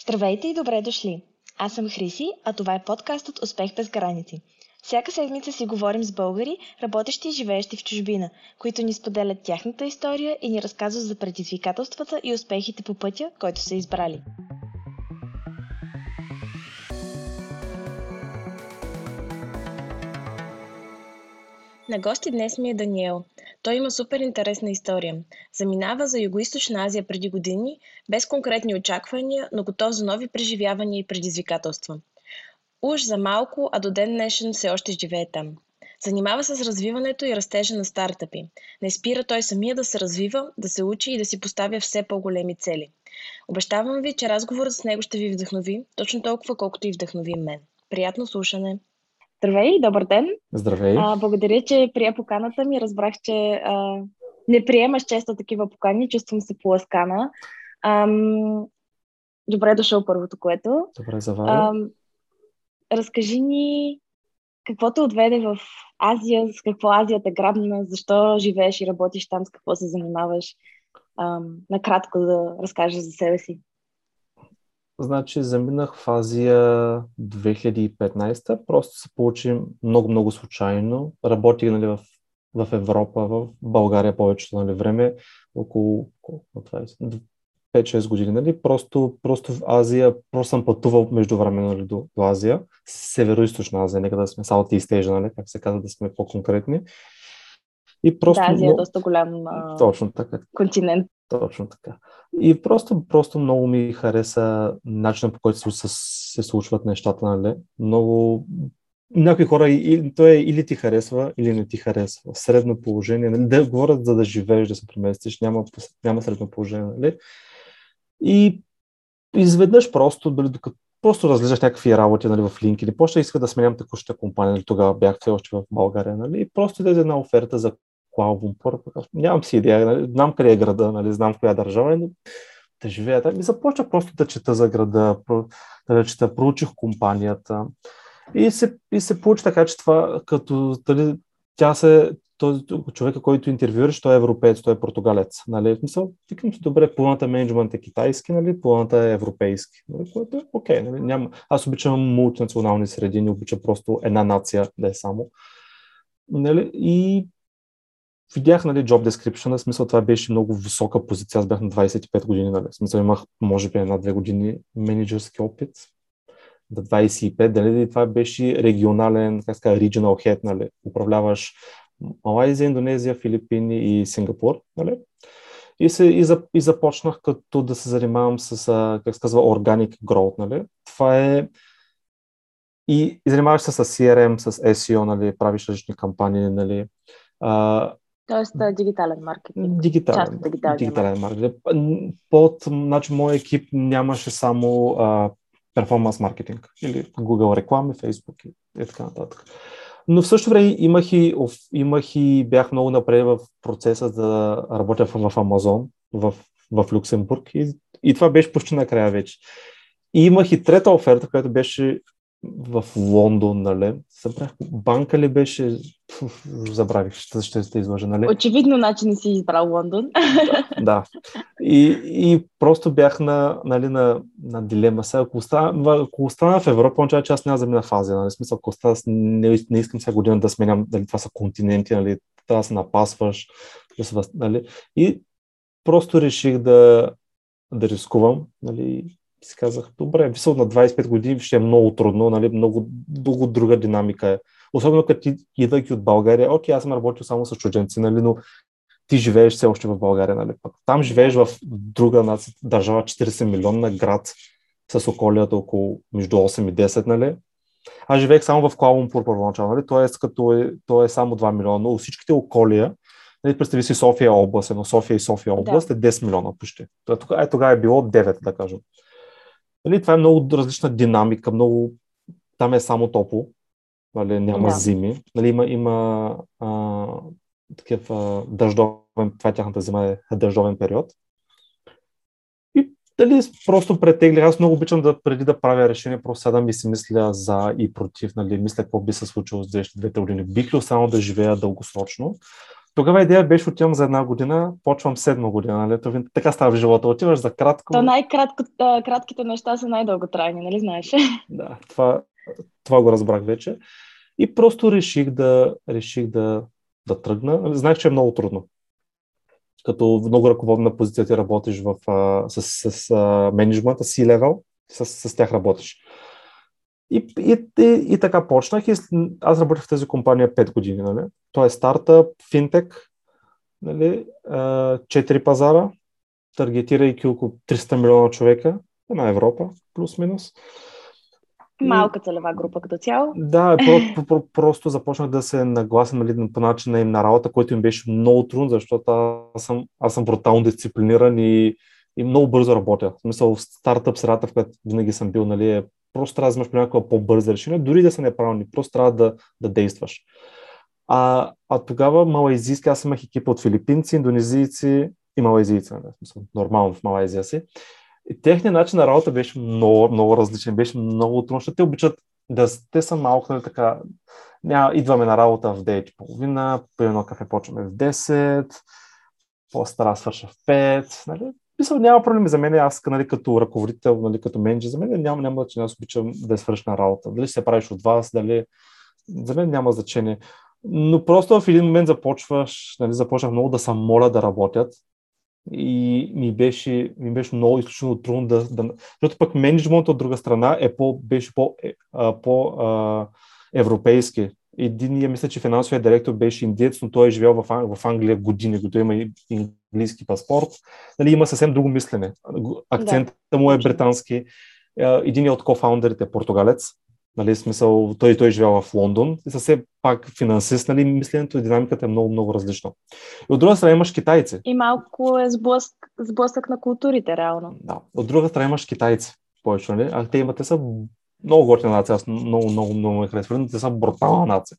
Здравейте и добре дошли! Аз съм Хриси, а това е подкастът Успех без граници. Всяка седмица си говорим с българи, работещи и живеещи в чужбина, които ни споделят тяхната история и ни разказват за предизвикателствата и успехите по пътя, който са избрали. На гости днес ми е Даниел. Той има супер интересна история. Заминава за Юго-Источна Азия преди години, без конкретни очаквания, но готов за нови преживявания и предизвикателства. Уж за малко, а до ден днешен все още живее там. Занимава се с развиването и растежа на стартъпи. Не спира той самия да се развива, да се учи и да си поставя все по-големи цели. Обещавам ви, че разговорът с него ще ви вдъхнови, точно толкова колкото и вдъхнови мен. Приятно слушане! Здравей, добър ден! Здравей! А, благодаря, че прия поканата ми. Разбрах, че а, не приемаш често такива покани. Чувствам се поласкана. Ам, добре дошъл първото, което. Добре заваря. разкажи ни какво те отведе в Азия, с какво Азия те грабна, защо живееш и работиш там, с какво се занимаваш. Ам, накратко да разкажеш за себе си. Значи заминах в Азия 2015, просто се получи много-много случайно. Работих нали, в, в Европа, в България повечето нали, време, около 5-6 години. Нали? Просто, просто в Азия, просто съм пътувал между време нали, до, до Азия, Северо-Источна Азия, нека да сме South East нали, как се казва, да сме по-конкретни. И просто, да, Азия е доста голям точно така. континент. Точно така. И просто, просто много ми хареса начинът по който се, се случват нещата, нали? Много някои хора, и, то е или ти харесва, или не ти харесва. Средно положение. Нали? Да говорят за да живееш, да се преместиш, няма, няма средно положение. Нали? И изведнъж просто, дали, докато просто разглеждаш някакви работи нали, в LinkedIn, после иска да сменям текущата компания, нали, тогава бях все още в България, нали, и просто излезе една оферта за Куала Лумпур. Нямам си идея, нали, знам къде е града, нали, знам в коя държава е, но да живея там. И започнах просто да чета за града, да чета, проучих компанията. И се, и се получи така, че това, като дали, тя се, този човека, който интервюираш, той е европеец, той е португалец. Нали? Мисъл, викам си, добре, планата менеджмент е китайски, нали? планата е европейски, нали? което е окей. Нали? Няма... Аз обичам мултинационални среди, не обичам просто една нация да е само. Нали? И видях, нали, job description, в смисъл това беше много висока позиция, аз бях на 25 години, нали, в смисъл имах, може би, една-две години менеджерски опит, до 25, дали, това беше регионален, как ска, regional head, нали, управляваш Малайзия, Индонезия, Филипини и Сингапур, нали, и, се, и, за, и започнах като да се занимавам с, как се казва, organic growth, нали, това е и, и занимаваш се с CRM, с SEO, нали, правиш различни кампании, нали, Тоест дигитален маркетинг. Дигитален, дигитален маркетинг. Под значи, моят екип нямаше само перформанс маркетинг или Google реклами, Facebook и, и така нататък. Но в същото време имах и, имах и бях много напред в процеса да работя в, в Амазон, в, в Люксембург и, и това беше почти накрая вече. И имах и трета оферта, която беше в Лондон, нали? Събрах, банка ли беше? Забравих, ще, ще се излъжа, нали? Очевидно начин не си избрал Лондон. Да, да. И, и просто бях на, нали, на, на дилема. Сега, ако, остана, ако остана в Европа, означава, че аз няма замина в Азия. Нали? Смисъл, ако остана, не, не искам сега година да сменям, дали това са континенти, нали? трябва да се напасваш. Да се, нали? И просто реших да, да рискувам. Нали? Си казах, добре, висъл на 25 години ще е много трудно, нали, много, много друга динамика е. Особено като ти идвайки от България, окей, аз съм работил само с чужденци, нали, но ти живееш все още в България, нали, пък там живееш в друга държава, 40 милионна град с околията около между 8 и 10, нали. Аз живеех само в Куала първоначално, нали, т.е. като е, то е само 2 милиона, но всичките околия, Нали, представи си София област, едно София и София област да. е 10 милиона почти. Е, тогава е било 9, да кажем. Нали, това е много различна динамика, много... Там е само топло, нали, няма да. зими. Нали, има, има а, такъв а, дъждовен, това е тяхната зима, е дъждовен период. И дали просто претеглих, аз много обичам да преди да правя решение, просто да ми си мисля за и против, нали, мисля какво би се случило с двете години. Бих ли останал да живея дългосрочно? Тогава идея беше отивам за една година, почвам седма година. Нали? Това, така става в живота. Отиваш за кратко. То най-кратките неща са най-дълготрайни, нали знаеш? Да, това, това го разбрах вече. И просто реших да, реших да, да тръгна. Знаех, че е много трудно. Като много ръководна позиция ти работиш в, а, с, с, с менеджмента, си левел, с, с тях работиш. И, и, и, и така почнах. И аз работих в тази компания 5 години. Нали? То е стартъп, финтек, нали? 4 пазара, таргетирайки около 300 милиона човека на Европа, плюс-минус. Малка целева група като цяло. Да, про, про, просто започнах да се нагласям нали, по начина им на работа, който им беше много трудно, защото аз съм, аз съм брутално дисциплиниран и, и много бързо работя. В смисъл в стартъп средата, в която винаги съм бил, нали, е, просто трябва да вземаш някаква по-бърза решение, дори да са неправилни, просто трябва да, да действаш. А, а тогава малайзийски, аз имах екипа от филипинци, индонезийци и малайзийци, нали, нормално в Малайзия си. И техният начин на работа беше много, много различен, беше много трудно, защото те обичат да те са малко, нали, така, няма, идваме на работа в 9.30, по едно кафе почваме в 10, после трябва свърша в 5, нали, Мисъл, няма проблеми за мен, аз нали, като ръководител, нали, като менеджер, за мен няма, няма значение, аз обичам да свърша на работа. Дали се правиш от вас, дали... За мен няма значение. Но просто в един момент започваш, нали, започнах много да съм моля да работят и ми беше, ми беше много изключително трудно да, да... Защото пък менеджмент от друга страна е по, беше по, е, по а, европейски. Единия, мисля, че финансовия директор беше индиец, но той е живял в Англия години, като има и английски паспорт. Нали, има съвсем друго мислене. Акцентът да, му е британски. Един от кофаундерите е португалец. Нали, смисъл, той, той живял в Лондон и съвсем пак финансист, нали, мисленето и динамиката е много, много различно. И от друга страна имаш китайци. И малко е сблъсък, сблъсък на културите, реално. Да. От друга страна имаш китайци повече, нали? А те имате са много готина нация, аз много, много, много ме харесвам. Те са брутална нация.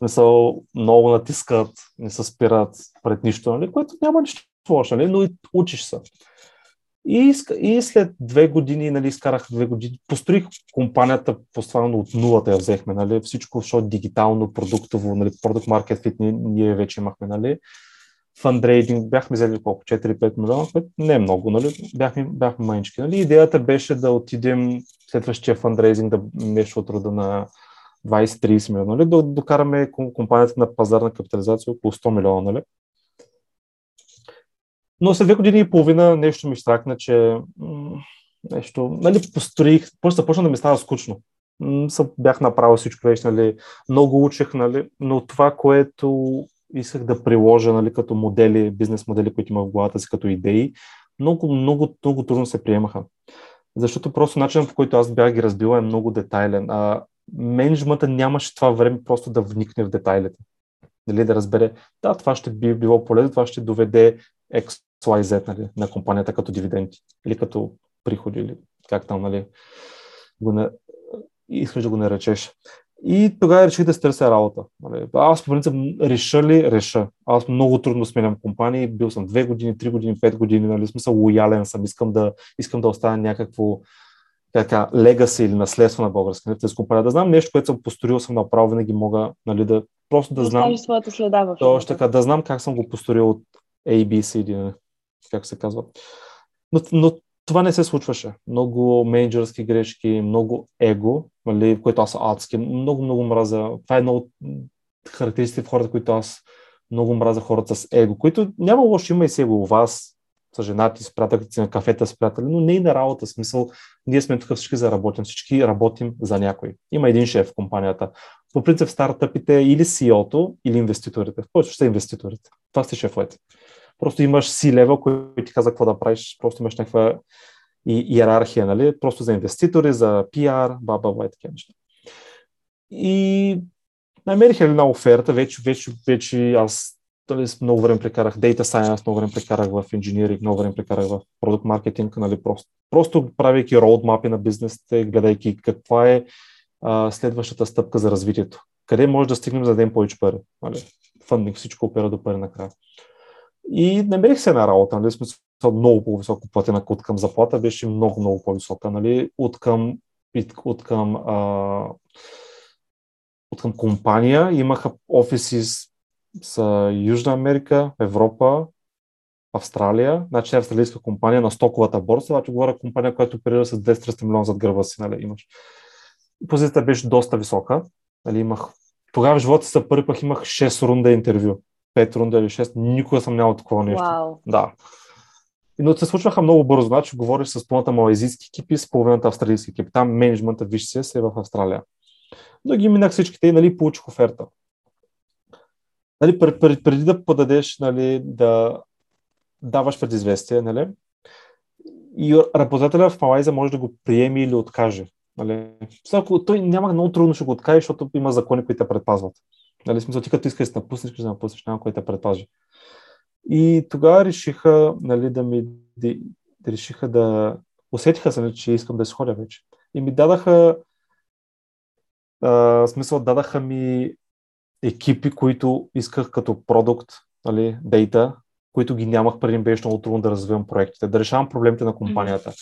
Не са много натискат, не се спират пред нищо, нали? което няма нищо лошо, нали? но и учиш се. И, и след две години, нали, изкарах две години, построих компанията постоянно от нулата я взехме, нали, всичко, защото дигитално, продуктово, нали, продукт маркет фит ние, ние вече имахме, нали, фандрейдинг, бяхме взели колко, 4-5 милиона, което не е много, нали, бяхме, бяхме манички, нали, идеята беше да отидем следващия фандрейзинг да нещо от рода на 20-30 милиона, нали, да докараме компанията на пазарна капитализация около 100 милиона, нали, но след две години и половина нещо ми стракна, че нещо, нали, построих, после започна да ми става скучно. Бях направил всичко вече, нали, много учих, нали, но това, което исках да приложа нали, като модели, бизнес модели, които има в главата си, като идеи, много, много, много трудно се приемаха. Защото просто начинът, по който аз бях ги разбил е много детайлен. А менеджмента нямаше това време просто да вникне в детайлите. Нали, да разбере, да, това ще би било полезно, това ще доведе XYZ нали, на компанията като дивиденти или като приходи, или как там нали, го не, искаш да го наречеш. И тогава реших да се търся работа. Нали. Аз по принцип реша ли, реша. Аз много трудно сменям компании, бил съм 2 години, 3 години, 5 години, нали, смисъл лоялен съм, искам да, искам да оставя някакво така, легаси или наследство на българска нали, компания. Да знам нещо, което съм построил, съм направил, винаги мога нали, да просто да, да знам. своята следа в Точно така, да знам как съм го построил от ABCD, как се казва. Но, но това не се случваше. Много менеджерски грешки, много его, нали, което аз адски, много, много мразя. Това е от характеристики в хората, които аз много мразя хората с его, които няма лошо, има и с его у вас, с женати, с приятелите на кафета, с приятели, но не и на работа. Смисъл, ние сме тук всички за работим, всички работим за някой. Има един шеф в компанията. По принцип в стартъпите или CEO-то, или инвеститорите. Повече ще са инвеститорите. Това сте шефовете. Просто имаш си лева, който ти каза какво да правиш, просто имаш някаква иерархия, нали? Просто за инвеститори, за пиар, баба, ба и такива неща. И намерих една оферта, вече, вече, вече аз дали, много време прекарах Data Science, много време прекарах в инженеринг, много време прекарах в продукт маркетинг, нали, просто, просто правейки роудмапи на бизнесите, гледайки каква е а, следващата стъпка за развитието. Къде може да стигнем за дадем повече пари? Нали? Фандинг, всичко опира до пари накрая. И намерих се на работа, нали, смисъл много по-високо платена от към заплата, беше много, много по-висока, нали, от към, от към, а, от към компания, имаха офиси са Южна Америка, Европа, Австралия, значи австралийска компания на стоковата борса, обаче говоря компания, която оперира с 200 милиона зад гърба си, нали, имаш. Позицията беше доста висока, нали, имах тогава в живота си първи пък имах 6 рунда интервю. 5 рунда или 6, никога съм нямал такова нещо. Wow. Да. Но се случваха много бързо. Значи говориш с половината малайзийски екипи, с половината австралийски екипи. Там менеджмента, виж се, е в Австралия. Но ги минах всичките и нали, получих оферта. Нали, преди, преди да подадеш, нали, да даваш предизвестие, нали, и работодателя в Малайзия може да го приеме или откаже. Нали? Ако той няма много трудно ще го откаже, защото има закони, които те предпазват. Нали? Смисъл, ти като искаш да напуснеш, искаш да напуснеш, няма кой те предпази. И тогава решиха нали, да ми да, решиха да усетиха се, нали, че искам да се ходя вече. И ми дадаха а, смисъл, дадаха ми екипи, които исках като продукт, нали, дейта, които ги нямах преди, беше много трудно да развивам проектите, да решавам проблемите на компанията.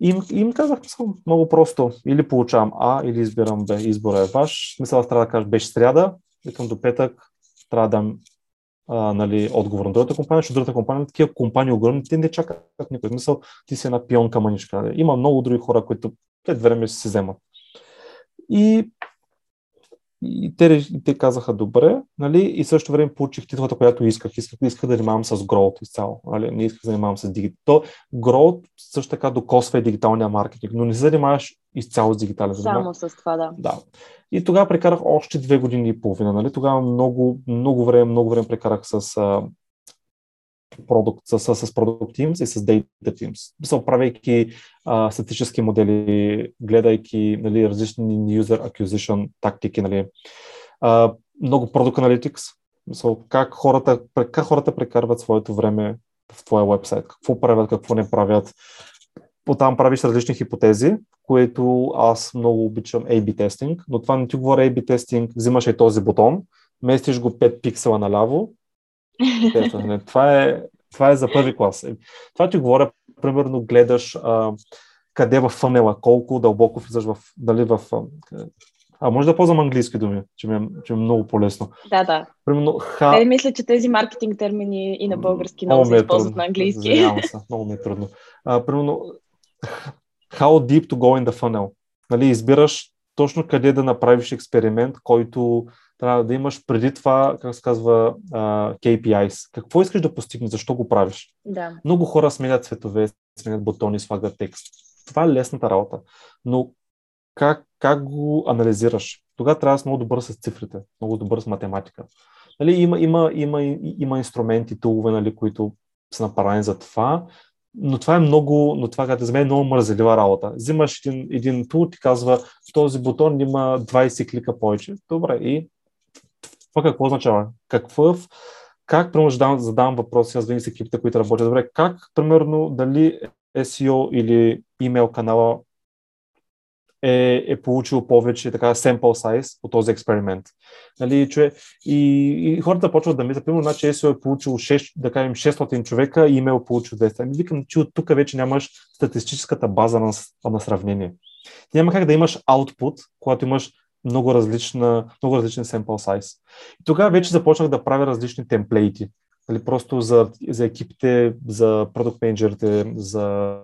И им, им казах съм много просто. Или получавам А, или избирам Б. Избора е ваш. Мисля, трябва да кажа, беше сряда, викам до петък, трябва да дам а, нали, отговор на другата компания, защото другата компания, такива компании огромни, те не чакат никой. Мисъл, ти си една пионка маничка. Има много други хора, които след време си се вземат. И и те, те казаха добре, нали? и също време получих титлата, която исках. Исках, исках да занимавам с growth изцяло. Нали? Не исках да занимавам с дигитал. Growth също така докосва и дигиталния маркетинг, но не се занимаваш изцяло с дигитален. Само с това, да. да. И тогава прекарах още две години и половина. Нали? Тогава много, много време, много време прекарах с продукт, с, с, с Product Teams и с Data Teams. Мисъл, правейки а, статически модели, гледайки нали, различни user acquisition тактики, нали, а, много Product Analytics, мисъл, как, хората, как хората прекарват своето време в твоя вебсайт, какво правят, какво не правят. Потам правиш различни хипотези, което аз много обичам A-B тестинг, но това не ти говоря A-B тестинг, взимаш и този бутон, местиш го 5 пиксела наляво това, е, това е за първи клас. Това ти говоря, примерно, гледаш а, къде в фънела, колко дълбоко влизаш в, дали в... А, може да ползвам английски думи, че ми е, че ми е много по-лесно. Да, да. Примерно, ха... Не, мисля, че тези маркетинг термини и на български много, много се е използват на английски. се, много ми е трудно. А, примерно, how deep to go in the funnel. Нали, избираш точно къде да направиш експеримент, който трябва да имаш преди това, как се казва, uh, KPIs. Какво искаш да постигнеш, защо го правиш? Да. Много хора сменят цветове, сменят бутони, слагат текст. Това е лесната работа. Но как, как го анализираш? Тогава трябва да си много добър с цифрите, много добър с математика. Нали, има, има, има, има инструменти, тулове, нали, които са направени за това, но това е много, но това за мен е много мързелива работа. Взимаш един, един тул, ти казва, този бутон има 20 клика повече. Добре, и това какво означава? Какво, как, примерно, задавам, задавам въпроси, аз винаги с екипите, които работят добре, как, примерно, дали SEO или имейл канала е, е получил повече така sample size от този експеримент. Нали, че, и, и хората почват да мислят, примерно, значи SEO е получил 6, да кажем 600 човека и имейл получил 200. Ами викам, че от тук вече нямаш статистическата база на, на сравнение. Няма как да имаш output, когато имаш много, различна, много различен sample size. И тогава вече започнах да правя различни темплейти. Нали, просто за, за екипите, за продукт менеджерите, за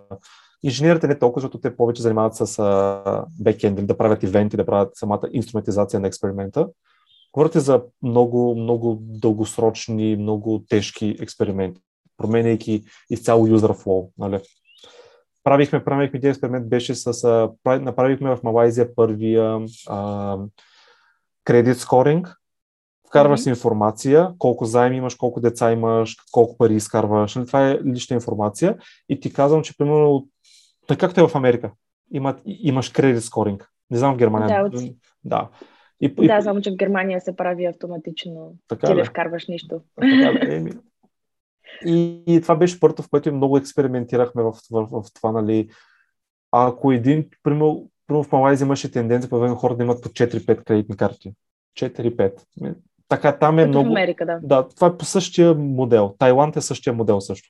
инженерите не толкова, защото те повече занимават с бекенд, да правят ивенти, да правят самата инструментизация на експеримента. Говорите за много, много дългосрочни, много тежки експерименти, променяйки изцяло user flow. Нали? правихме, правихме един експеримент, беше с, а, направихме в Малайзия първия кредит скоринг. Вкарваш mm-hmm. информация, колко заем имаш, колко деца имаш, колко пари изкарваш. Нали, това е лична информация. И ти казвам, че примерно, така както е в Америка, има, имаш кредит скоринг. Не знам в Германия. Да, от... да. И, да, само че в Германия се прави автоматично. Така ти не вкарваш нищо. Така, еми, и, и това беше първото, в което много експериментирахме в, в, в, в това, нали. Ако един, примерно, в Малайзия имаше тенденция, по хора да имат по 4-5 кредитни карти. 4-5. Така, там е Като много... В Америка, да. Да, това е по същия модел. Тайланд е същия модел също.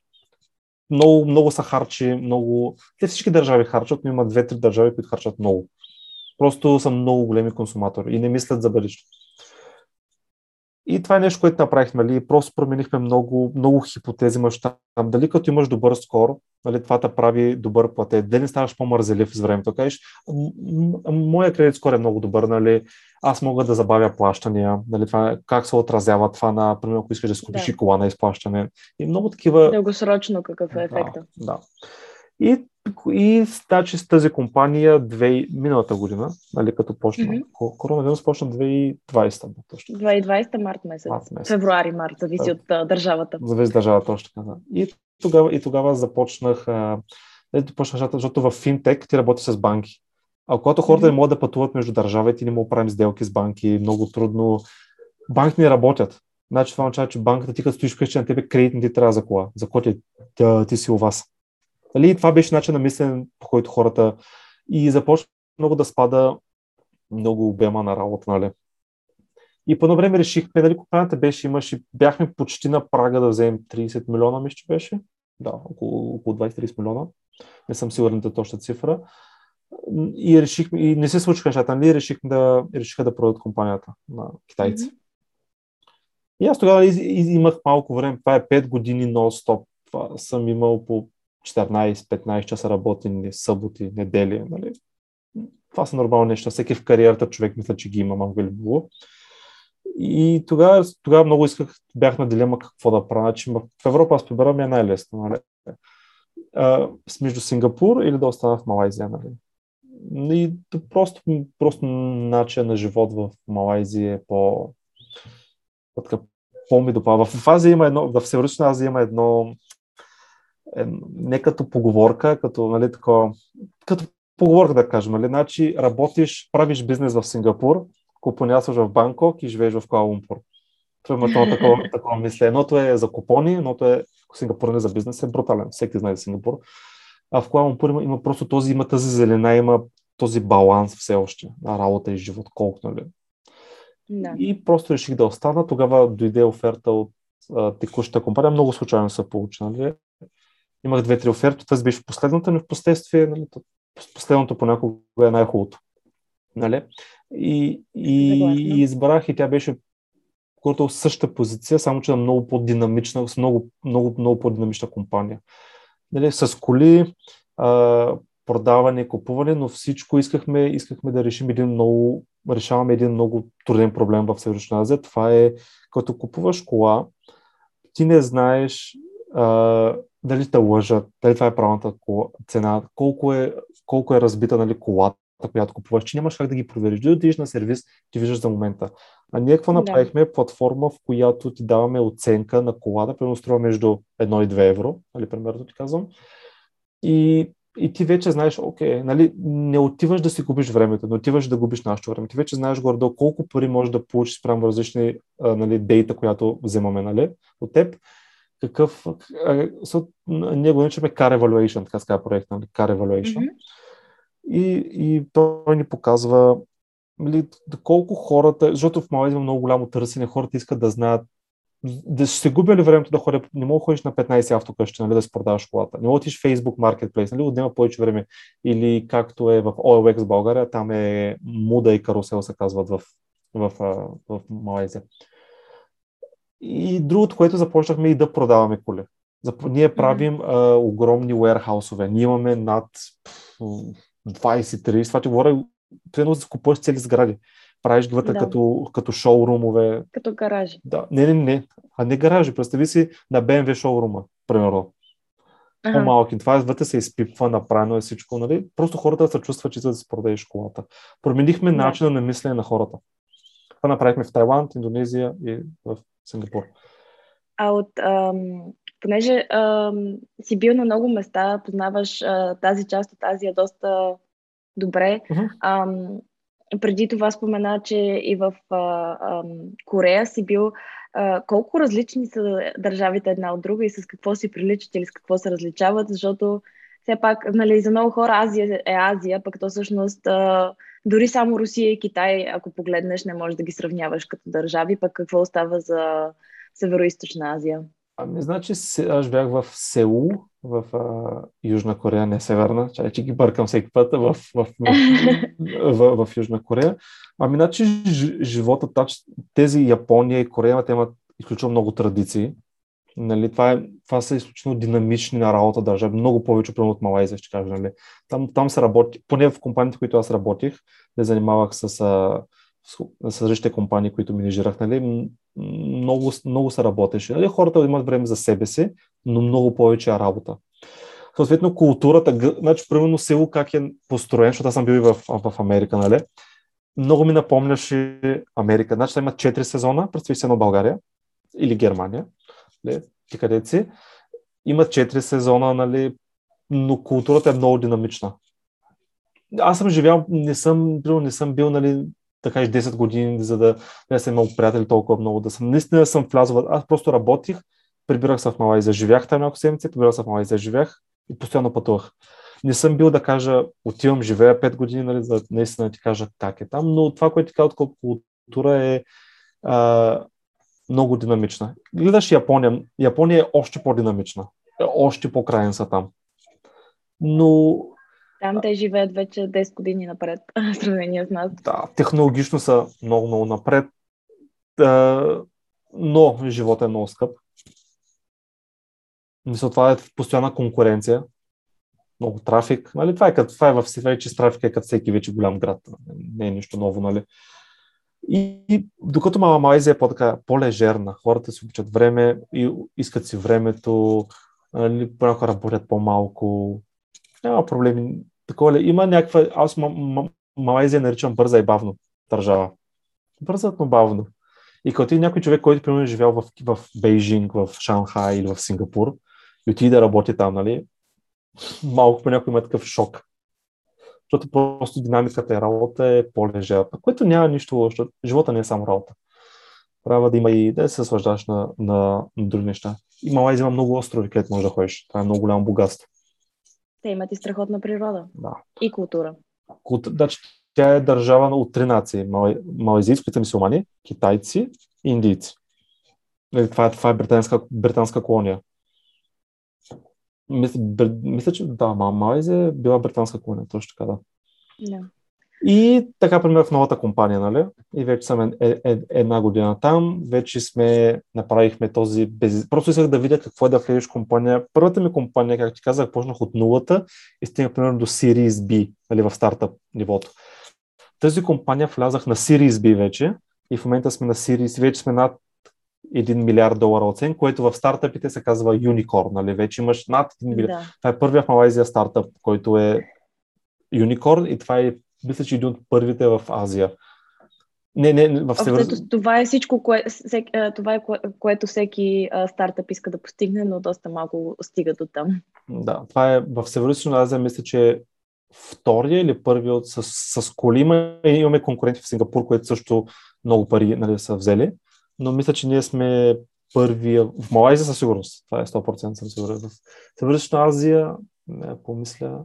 Много, много са харчи, много... Те всички държави харчат, но има две-три държави, които харчат много. Просто са много големи консуматори и не мислят за бъдещето. И това е нещо, което направихме. Нали? Просто променихме много, много хипотези мащаб. Дали като имаш добър скор, нали, това те прави добър платец. Дали не ставаш по-мързелив с времето. Кажеш, моя кредит скор е много добър, нали? аз мога да забавя плащания. Нали, това, е, как се отразява това на, примерно, ако искаш да скупиш да. кола на изплащане. И много такива... Дългосрочно какъв е ефекта. Да, да. И и значи с тази компания две, миналата година, нали, като почна, mm-hmm. коронавирус почна 2020. Точно. 2020 март месец. март месец. Февруари, март, зависи да. от а, държавата. Зависи държавата, точно така. Да. И тогава, и тогава започнах, а, почнах, защото в финтек ти работи с банки. А когато хората mm-hmm. не могат да пътуват между държавите, не могат да правим сделки с банки, много трудно. Банките не работят. Значи това означава, че банката ти като стоиш вкъщи на тебе, кредит не ти трябва за кола. За кой ти, да, ти си у вас. Нали? Това беше начин на мислене, по който хората и започна много да спада много обема на работа. Нали? И по едно време решихме, нали, компанията беше, имаше, бяхме почти на прага да вземем 30 милиона, мисля, че беше. Да, около, около 20-30 милиона. Не съм сигурен за точна цифра. И решихме, и не се случиха нещата, нали, решихме да, решиха да продадат компанията на китайци. Mm-hmm. И аз тогава из, из, имах малко време, това е 5 години нон-стоп. Това съм имал по 14-15 часа работени съботи, недели. Нали? Това са нормални неща. Всеки в кариерата човек мисля, че ги има, малко или било. И тогава, тогава много исках, бях на дилема какво да правя. Значи, в Европа аз побера ми е най-лесно. Нали? А, между Сингапур или да остана в Малайзия. Нали? И просто, просто начин на живот в Малайзия е по, по ми допада. В Азия има едно, в Северична Азия има едно е, не като поговорка, като, нали, такова, като поговорка да кажем. Нали? Значи работиш, правиш бизнес в Сингапур, купонясваш в Банкок и живееш в Куала Лумпур. Това има това такова, такова мисля. Едното е за купони, едното е Сингапур не за бизнес, е брутален. Всеки знае за Сингапур. А в Куала Лумпур има, има просто този, има тази зелена, има този баланс все още на работа и живот, колко, нали? Да. И просто реших да остана. Тогава дойде оферта от а, текущата компания. Много случайно се получи. Нали? Имах две-три оферти, тази беше последната, но в последствие, нали, последното понякога е най-хубавото. Нали? И, и, и избрах и тя беше което същата позиция, само че на много по-динамична, с много, много, много по-динамична компания. Нали, с коли, а, продаване, купуване, но всичко искахме, искахме да решим един много, решаваме един много труден проблем в Северична Азия. Това е, като купуваш кола, ти не знаеш а, дали те лъжат, дали това е правилната цена, колко е, колко е разбита нали, колата, която купуваш, че нямаш как да ги провериш. Дори отидеш на сервис, ти виждаш за момента. А ние какво направихме? Да. Платформа, в която ти даваме оценка на колата, примерно струва между 1 и 2 евро, нали, примерно ти казвам. И, и ти вече знаеш, окей, нали, не отиваш да си губиш времето, не отиваш да губиш нашето време. Ти вече знаеш горе колко пари можеш да получиш спрямо различни нали, дейта, която вземаме нали, от теб какъв... ние го наричаме Car Evaluation, така ска проект, нали? Car Evaluation. Mm-hmm. И, и той ни показва нали, колко хората, защото в Малайзия има много голямо търсене, хората искат да знаят да ще се губя ли времето да ходя, не мога да ходиш на 15 автокъщи, нали, да си продаваш колата. Не мога да Facebook Marketplace, нали, отнема повече време. Или както е в OLX България, там е Муда и Карусел се казват в, в, в, в Малайзия. И другото, което започнахме и да продаваме коли. Ние правим mm-hmm. а, огромни уерхаусове. Ние имаме над 20-30, това ти говоря, примерно да купуваш цели сгради. Правиш ги вътре да. като, като шоурумове. Като гаражи. Да, не, не, не. А не гаражи. Представи си на BMW шоурума, примерно. Ага. По-малки. Това вътре се изпипва, направено е всичко. Нали? Просто хората се чувстват, че да си продадеш колата. Променихме да. начина на мислене на хората. Това направихме в Тайланд, Индонезия и в Сингапур? А от, ам, понеже ам, си бил на много места, познаваш а, тази част от Азия доста добре. Uh-huh. Ам, преди това спомена, че и в а, ам, Корея си бил. А, колко различни са държавите една от друга и с какво си приличат или с какво се различават, защото все пак, нали, за много хора Азия е Азия, пък то всъщност а, дори само Русия и Китай, ако погледнеш, не можеш да ги сравняваш като държави, пък какво остава за Северо-Источна Азия? Ами, значи, аз бях в Сеул, в а, Южна Корея, не Северна, чай, че ги бъркам всеки път в, в, в, в, в, в Южна Корея. Ами, значи, живота, тези Япония и Корея, те имат изключително много традиции. Нали, това, е, това са изключително динамични на работа даже, много повече примерно от Малайзия, ще кажа. Нали. Там, там се работи, поне в компаниите, които аз работих, не занимавах с, с, с различните компании, които менежирах, нали, много, много се работеше. Нали, хората имат време за себе си, но много повече е работа. Съответно, културата, значи, примерно село как е построен, защото аз съм бил и в, в Америка, нали? Много ми напомняше Америка. Значи, има 4 сезона, представи се на България или Германия нали, ти къде си. Има 4 сезона, нали, но културата е много динамична. Аз съм живял, не съм, не съм бил, нали, да кажеш 10 години, за да не съм имал приятели толкова много, да съм, наистина съм влязъл, аз просто работих, прибирах се в Малайзия, живях там няколко седмици, прибирах се в Малайзия, живях и постоянно пътувах. Не съм бил да кажа, отивам, живея 5 години, нали, за наистина ти кажа как е там, но това, което ти казват като култура е а, много динамична. Гледаш Япония, Япония е още по-динамична. Е още по-крайен са там. Но... Там те живеят вече 10 години напред, в сравнение с нас. Да, технологично са много, много напред, но живота е много скъп. Мисля, това е постоянна конкуренция, много трафик. Нали? Това е, като, това е в вече с трафика е като всеки вече голям град. Не е нищо ново. Нали? И, и докато Малайзия е по-така, по-лежерна, хората си обичат време и искат си времето, нали, понякога работят по-малко, няма проблеми. Такова ли? Има някаква... Аз Малайзия наричам бърза и бавно държава. Бърза, но бавно. И като ти някой човек, който примерно е живял в, в Бейжинг, в Шанхай или в Сингапур и отиде да работи там, нали, малко по някой има такъв шок защото просто динамиката и работа е по-лежерна, което няма нищо лошо. Живота не е само работа. Трябва да има и да се свърждаш на, на, на други неща. И Малайзия има много острови, където можеш да ходиш. Това е много голямо богатство. Те имат и страхотна природа. Да. И култура. Култ... Значи, тя е държава от три нации. Мал... Са мисулмани, китайци и индийци. Нали, това е, това е британска, британска колония. Мисля, мисля, че да, Малайзия е била британска колония, точно така, да. Да. И така преминах в новата компания, нали? И вече съм е, е, е, една година там. Вече сме, направихме този без... Просто исках да видя какво е да влезеш компания. Първата ми компания, както ти казах, почнах от нулата и стигнах примерно до Series B, нали, в стартъп нивото. Тази компания влязах на Series B вече и в момента сме на Series, вече сме над 1 милиард долара оценка, което в стартъпите се казва Unicorn, нали? Вече имаш над 1 милиард. Да. Това е първият в Малайзия стартъп, който е Unicorn и това е, мисля, че един от първите в Азия. Не, не, в Север... Това е всичко, кое, всек, това е кое, което всеки а, стартъп иска да постигне, но доста малко стига до там. Да, това е в Северо Азия, мисля, че втория или първият с, с коли. Имаме конкуренти в Сингапур, които също много пари нали, са взели но мисля, че ние сме първия, в Малайзия със сигурност, това е 100% съм сигурен. В Северична Азия, не помисля,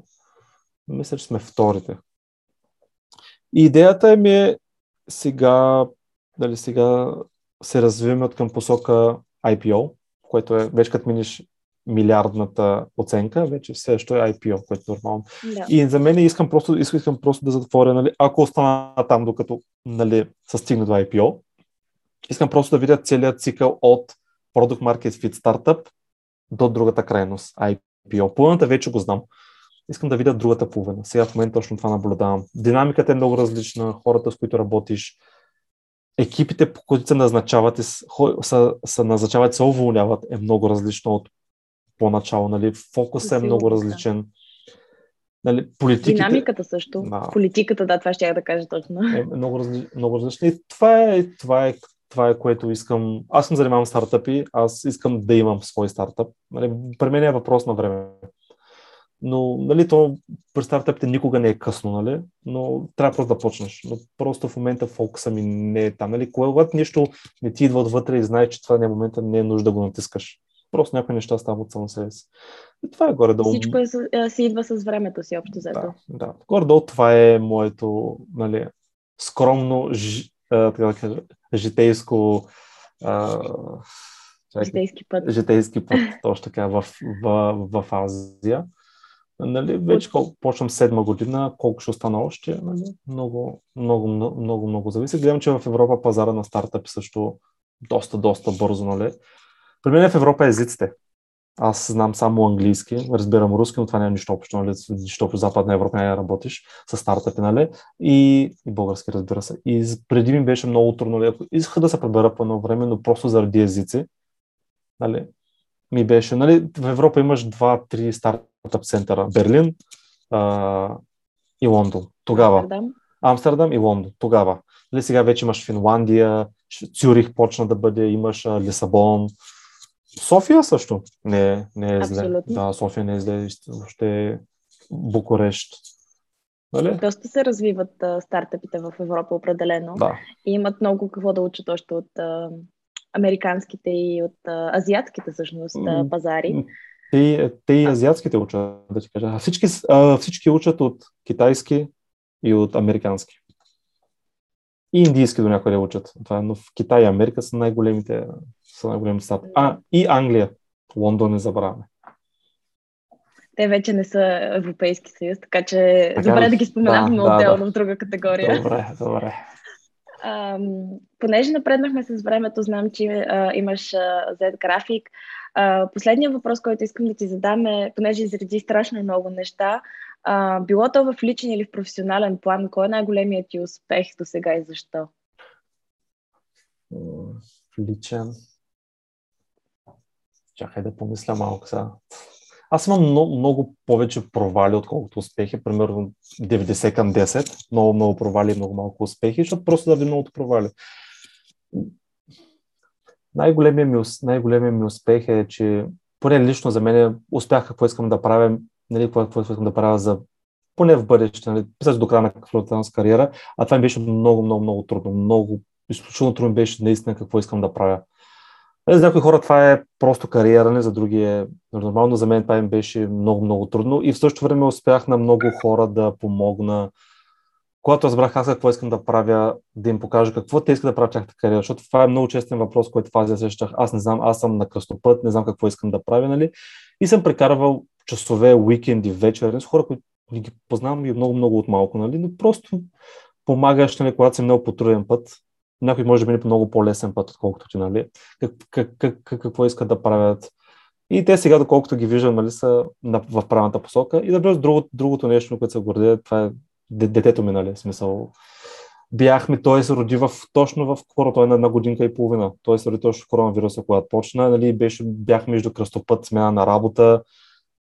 мисля, че сме вторите. И идеята ми е сега, дали сега се развиваме от към посока IPO, което е вече като минеш милиардната оценка, вече все още е IPO, което е нормално. Да. И за мен искам просто, искам просто да затворя, нали, ако остана там, докато нали, са стигна до IPO, Искам просто да видя целият цикъл от Product Market Fit Startup до другата крайност, IPO. Половината вече го знам. Искам да видя другата половина. Сега в момента точно това наблюдавам. Динамиката е много различна, хората с които работиш, екипите, по които се назначават, са, са назначават, се уволняват, е много различно от по-начало. Нали? Фокусът е много различен. Нали, политиките... Динамиката също. Да. Политиката, да, това ще я да кажа точно. Е много, разли... много различно. И това е, това е това е което искам. Аз съм занимавам стартъпи, аз искам да имам свой стартъп. Нали, при мен е въпрос на време. Но нали, то при стартъпите никога не е късно, нали? но трябва просто да почнеш. Но просто в момента фокуса ми не е там. Нали? Когато нещо не ти идва отвътре и знаеш, че това не е момента, не е нужда да го натискаш. Просто някои неща стават само себе си. И това е горе-долу. Всичко е, е, си идва с времето си, общо взето. Да, да. Горе-долу това е моето нали, скромно, ж, така да кажа, житейско а, Житейски път. Житейски път, точно така, в, в, в Азия. Нали, вече колко, почвам седма година, колко ще остана още, нали, много, много, много, много, много зависи. Гледам, че в Европа пазара на стартъпи също доста, доста бързо, нали. При мен в Европа езиците. Аз знам само английски, разбирам руски, но това няма нищо общо, нали, защото в Западна Европа не работиш с стартъпи, нали, и, и български, разбира се. И преди ми беше много трудно, нали, исках да се пребера по едно време, но просто заради езици, нали, ми беше, нали, в Европа имаш два-три стартъп центъра, Берлин а, и Лондон. Тогава. Амстердам. Амстердам и Лондон. Тогава. Нали, сега вече имаш Финландия, Цюрих почна да бъде, имаш а, Лисабон, София също не, е, не е зле. Абсолютно. Да, София не е зле, въобще Букурещ. Нали? Доста се развиват а, стартъпите в Европа определено. Да. И имат много какво да учат още от а, американските и от а, азиатските всъщност а, пазари. Те, те и азиатските учат, да ти кажа. Всички, а, всички учат от китайски и от американски. И индийски до някъде учат. Това, но в Китай и Америка са най-големите, са най-големите стати. А, и Англия. Лондон не забравяме. Те вече не са Европейски съюз, така че така, добре да ги споменаваме да, отделно да, да. в друга категория. Добре, добре. А, понеже напреднахме с времето, знам, че а, имаш а, Z график. А, последният въпрос, който искам да ти задам е, понеже изреди страшно много неща, а, било то в личен или в професионален план, кой е най-големият ти успех до сега и защо? В личен. Чакай да помисля малко сега. Аз имам много, много повече провали, отколкото успехи. Примерно 90 към 10. Много, много провали, много малко успехи, защото просто да ви многото провали. Най-големият ми, най-големия ми успех е, че поне лично за мен успях какво искам да правя нали, какво, какво искам да правя за поне в бъдеще, нали, писах до края на фронталната кариера, а това ми беше много, много, много трудно, много, изключително трудно беше наистина какво искам да правя. Нали, за някои хора това е просто кариера, не за други е нормално, за мен това им беше много, много трудно и в същото време успях на много хора да помогна, когато разбрах аз какво искам да правя, да им покажа какво те искат да правят тяхната кариера, защото това е много честен въпрос, който в Азия срещах. Аз не знам, аз съм на кръстопът, не знам какво искам да правя, нали? И съм прекарвал часове, уикенди, вечер, с хора, които ги познавам и много-много от малко, нали? но просто помагаш, нали, когато си много по-труден път. Някой може да мине по много по-лесен път, отколкото ти, нали? Как, как, как, как, какво искат да правят. И те сега, доколкото ги виждам, нали, са в правилната посока. И да бъде другото, другото нещо, което се гордея, това е детето ми, нали, смисъл. Бяхме, той се роди в, точно в кора, той е на една годинка и половина. Той се роди точно в коронавируса, когато почна, нали, беше, бях между кръстопът, смяна на работа,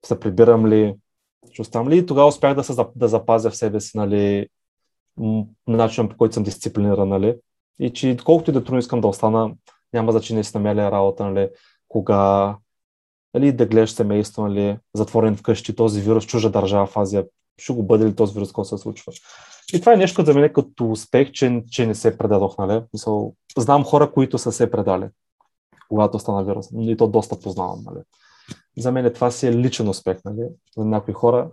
се прибирам ли, ще оставам ли. И тогава успях да, се, да запазя в себе си нали, начинът по който съм дисциплиниран. Нали. И че колкото и да трудно искам да остана, няма значение си намеря работа, нали, кога нали, да гледаш семейство, нали, затворен вкъщи, този вирус, чужа държава в Азия, ще го бъде ли този вирус, който се случва. И това е нещо за мен като успех, че, че не се предадох. Нали? Мисъл, знам хора, които са се предали, когато стана вирус. И то доста познавам. Нали? За мен това си е личен успех, нали? За някои хора.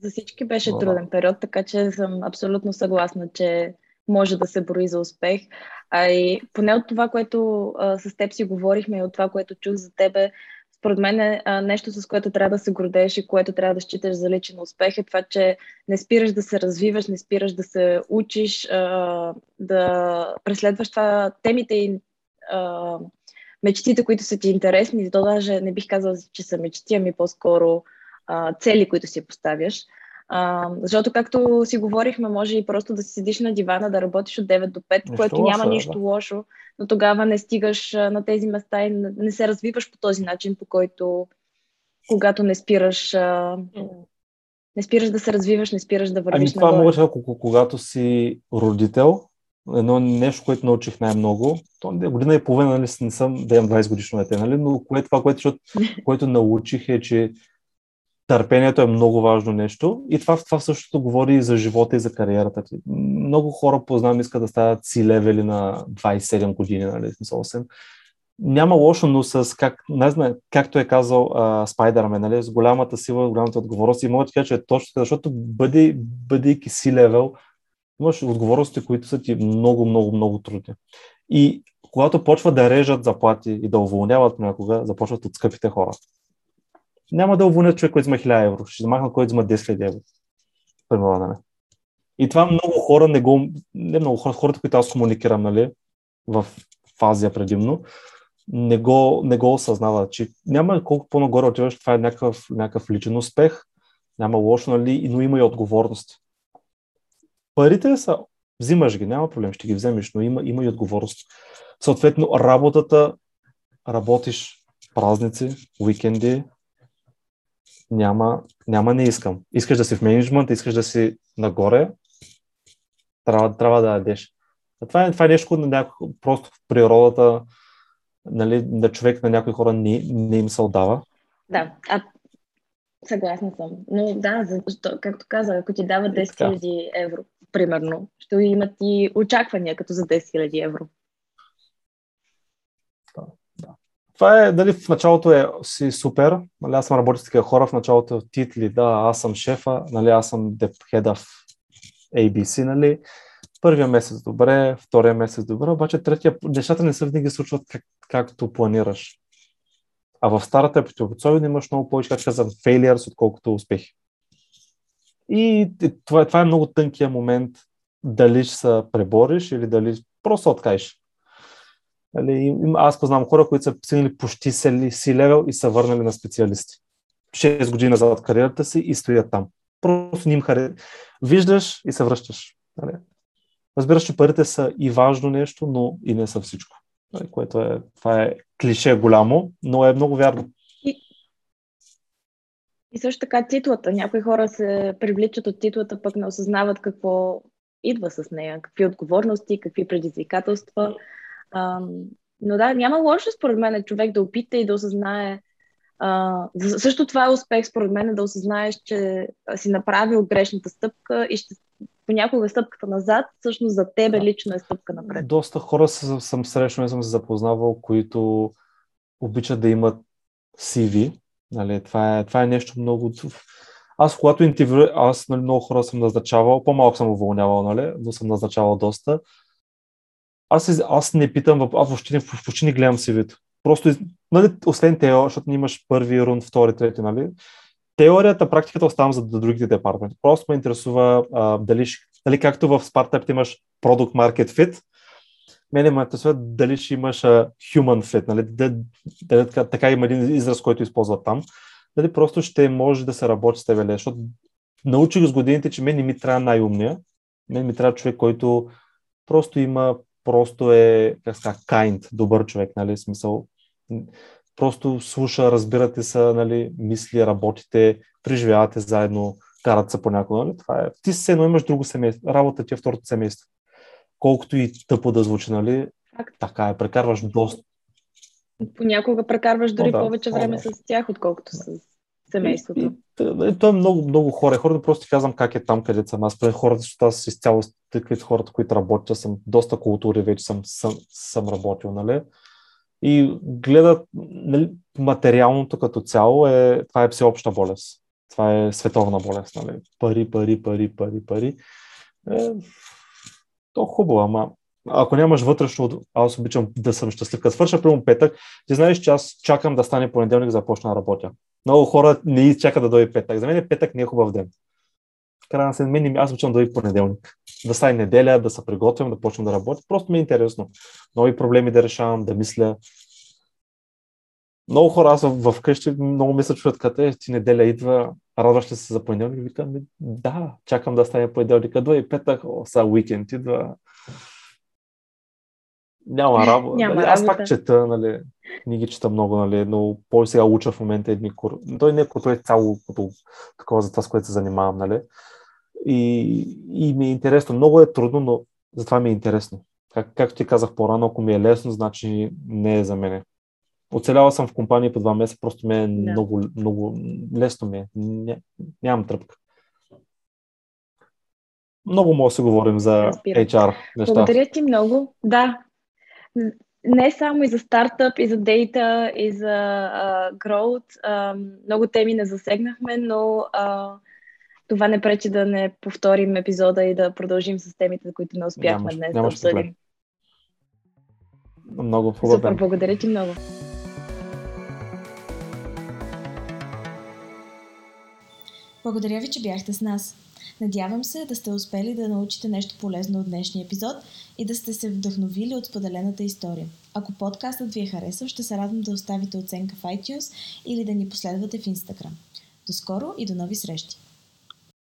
За всички беше Но, труден период, така че съм абсолютно съгласна, че може да се брои за успех. А и поне от това, което а, с теб си говорихме и от това, което чух за тебе, според мен е а, нещо, с което трябва да се гордееш и което трябва да считаш за личен успех е това, че не спираш да се развиваш, не спираш да се учиш, а, да преследваш това темите и а, мечтите, които са ти интересни, то даже не бих казала, че са мечти, ами по-скоро а, цели, които си поставяш. А, защото, както си говорихме, може и просто да си седиш на дивана, да работиш от 9 до 5, нищо което лошо, няма нищо да. лошо, но тогава не стигаш на тези места и не се развиваш по този начин, по който когато не спираш, а, не спираш да се развиваш, не спираш да вървиш ами, това мога да когато си родител, едно нещо, което научих най-много. То е година и половина нали, не съм да имам 20 годишно дете, нали, но кое, това, което, защото, което научих е, че търпението е много важно нещо и това, това същото говори и за живота и за кариерата. Много хора познавам искат да стават си левели на 27 години, нали, 8. Няма лошо, но с, как, не знам, както е казал Спайдермен, нали, с голямата сила, голямата отговорност и мога да кажа, че е точно защото бъди, бъдейки си левел, имаш отговорности, които са ти много, много, много трудни. И когато почват да режат заплати и да уволняват някога, започват от скъпите хора. Няма да уволнят човек, който има 1000 евро, ще замахнат който има 10 000 евро. Примерно на И това много хора не го, не много хора, хората, които аз комуникирам, нали, в Азия предимно, не го, не го осъзнава, че няма колко по-нагоре отиваш, това е някакъв, някакъв личен успех, няма лошо, нали, но има и отговорност. Парите са, взимаш ги, няма проблем, ще ги вземеш, но има, има и отговорност. Съответно, работата, работиш празници, уикенди, няма, няма не искам. Искаш да си в менеджмент, искаш да си нагоре, трябва, трябва да ядеш. Това е, това е нещо на някой, просто в природата, нали, на човек, на някои хора не, не им се отдава. Да, а съгласна съм. Но да, защо, както казах, ако ти дава 10 000 евро, примерно, ще имат и очаквания като за 10 000 евро. Това е, дали в началото е си супер, нали, аз съм работил с такива хора, в началото е титли, да, аз съм шефа, нали, аз съм head of ABC, нали, първия месец добре, втория месец добре, обаче третия, нещата не се винаги случват как, както планираш. А в старата епитопицовина имаш много повече, както казвам, failures, отколкото успехи. И това, това е много тънкия момент, дали ще се пребориш или дали просто откаеш. Нали, аз познавам хора, които са стигнали почти си левел и са върнали на специалисти. 6 години назад кариерата си и стоят там. Просто ним харе. Виждаш и се връщаш. Нали? Разбираш, че парите са и важно нещо, но и не са всичко. Нали, което е, това е клише голямо, но е много вярно. И, също така титлата. Някои хора се привличат от титлата, пък не осъзнават какво идва с нея, какви отговорности, какви предизвикателства. Ам, но да, няма лошо според мен човек да опита и да осъзнае. А, също това е успех според мен да осъзнаеш, че си направил грешната стъпка и ще понякога стъпката назад, всъщност за тебе лично е стъпка напред. Доста хора съм срещал и съм се запознавал, които обичат да имат CV. Нали, това, е, това е нещо много... Аз, когато интервю, аз нали, много хора съм назначавал, по-малко съм уволнявал, нали, но съм назначавал доста. Аз, аз не питам, аз въобще не, въобще не гледам CV-то. Просто, нали, освен тео, защото не имаш първи рунд, втори, трети, нали, теорията, практиката оставам за другите департаменти. Просто ме интересува а, дали, дали както в стартап имаш product market fit, мене ме интересува дали ще имаш human fit, нали? Дали, дали, така, така има един израз, който използват там. Дали просто ще може да се работи с тебе, защото научих с годините, че мен не ми трябва най-умния, мен ми трябва човек, който просто има, просто е, как ска, kind, добър човек, нали, смисъл просто слуша, разбирате се, нали, мисли, работите, преживявате заедно, карат се понякога. Нали? Това е. Ти си едно имаш друго семейство. Работа ти е второто семейство. Колкото и тъпо да звучи, нали? Так. Така е, прекарваш доста. Понякога прекарваш дори О, да. повече време да. с тях, отколкото с семейството. И, и, и, то е много, много хора. Хората просто ти казвам как е там, където съм. Аз пред хората, защото аз изцяло тъй хората, които работят, съм доста култури вече съм, съм, съм работил, нали? и гледат нали, материалното като цяло е, това е всеобща болест. Това е световна болест. Нали? Пари, пари, пари, пари, пари. Е, то хубаво, ама ако нямаш вътрешно, аз обичам да съм щастлив. Като свърша прямо петък, ти знаеш, че аз чакам да стане понеделник, за да почна да работя. Много хора не чакат да дойде петък. За мен е петък не е хубав ден. Края на седмин, аз обичам да дойде понеделник. Да стане неделя, да се приготвям, да почна да работя. Просто ми е интересно. Нови проблеми да решавам, да мисля. Много хора, аз в, вкъщи много мисля, чуят къде ти неделя идва, радваш ли се за понеделник? Викам, да, чакам да стане понеделник. Идва и петък, о, са уикенд идва. Няма работа. Няма нали? Аз пак чета, нали, книги чета много, нали, но по сега уча в момента едни кур... Той не е е цяло като такова за това, с което се занимавам, нали. И, и ми е интересно. Много е трудно, но затова ми е интересно. Как, както ти казах по-рано, ако ми е лесно, значи не е за мене. Оцелява съм в компания по два месеца, просто ми е да. много, много лесно ми е. Ня, нямам тръпка. Много може да се говорим за. HR неща. Благодаря ти много. Да. Не само и за стартъп, и за дейта, и за uh, growth. Uh, много теми не засегнахме, но uh, това не пречи да не повторим епизода и да продължим с темите, за които не успяхме нямаш, днес нямаш да обсъдим. Много хубаво. Супер, благодаря ти много. Благодаря ви, че бяхте с нас. Надявам се да сте успели да научите нещо полезно от днешния епизод и да сте се вдъхновили от споделената история. Ако подкастът ви е харесал, ще се радвам да оставите оценка в iTunes или да ни последвате в Instagram. До скоро и до нови срещи!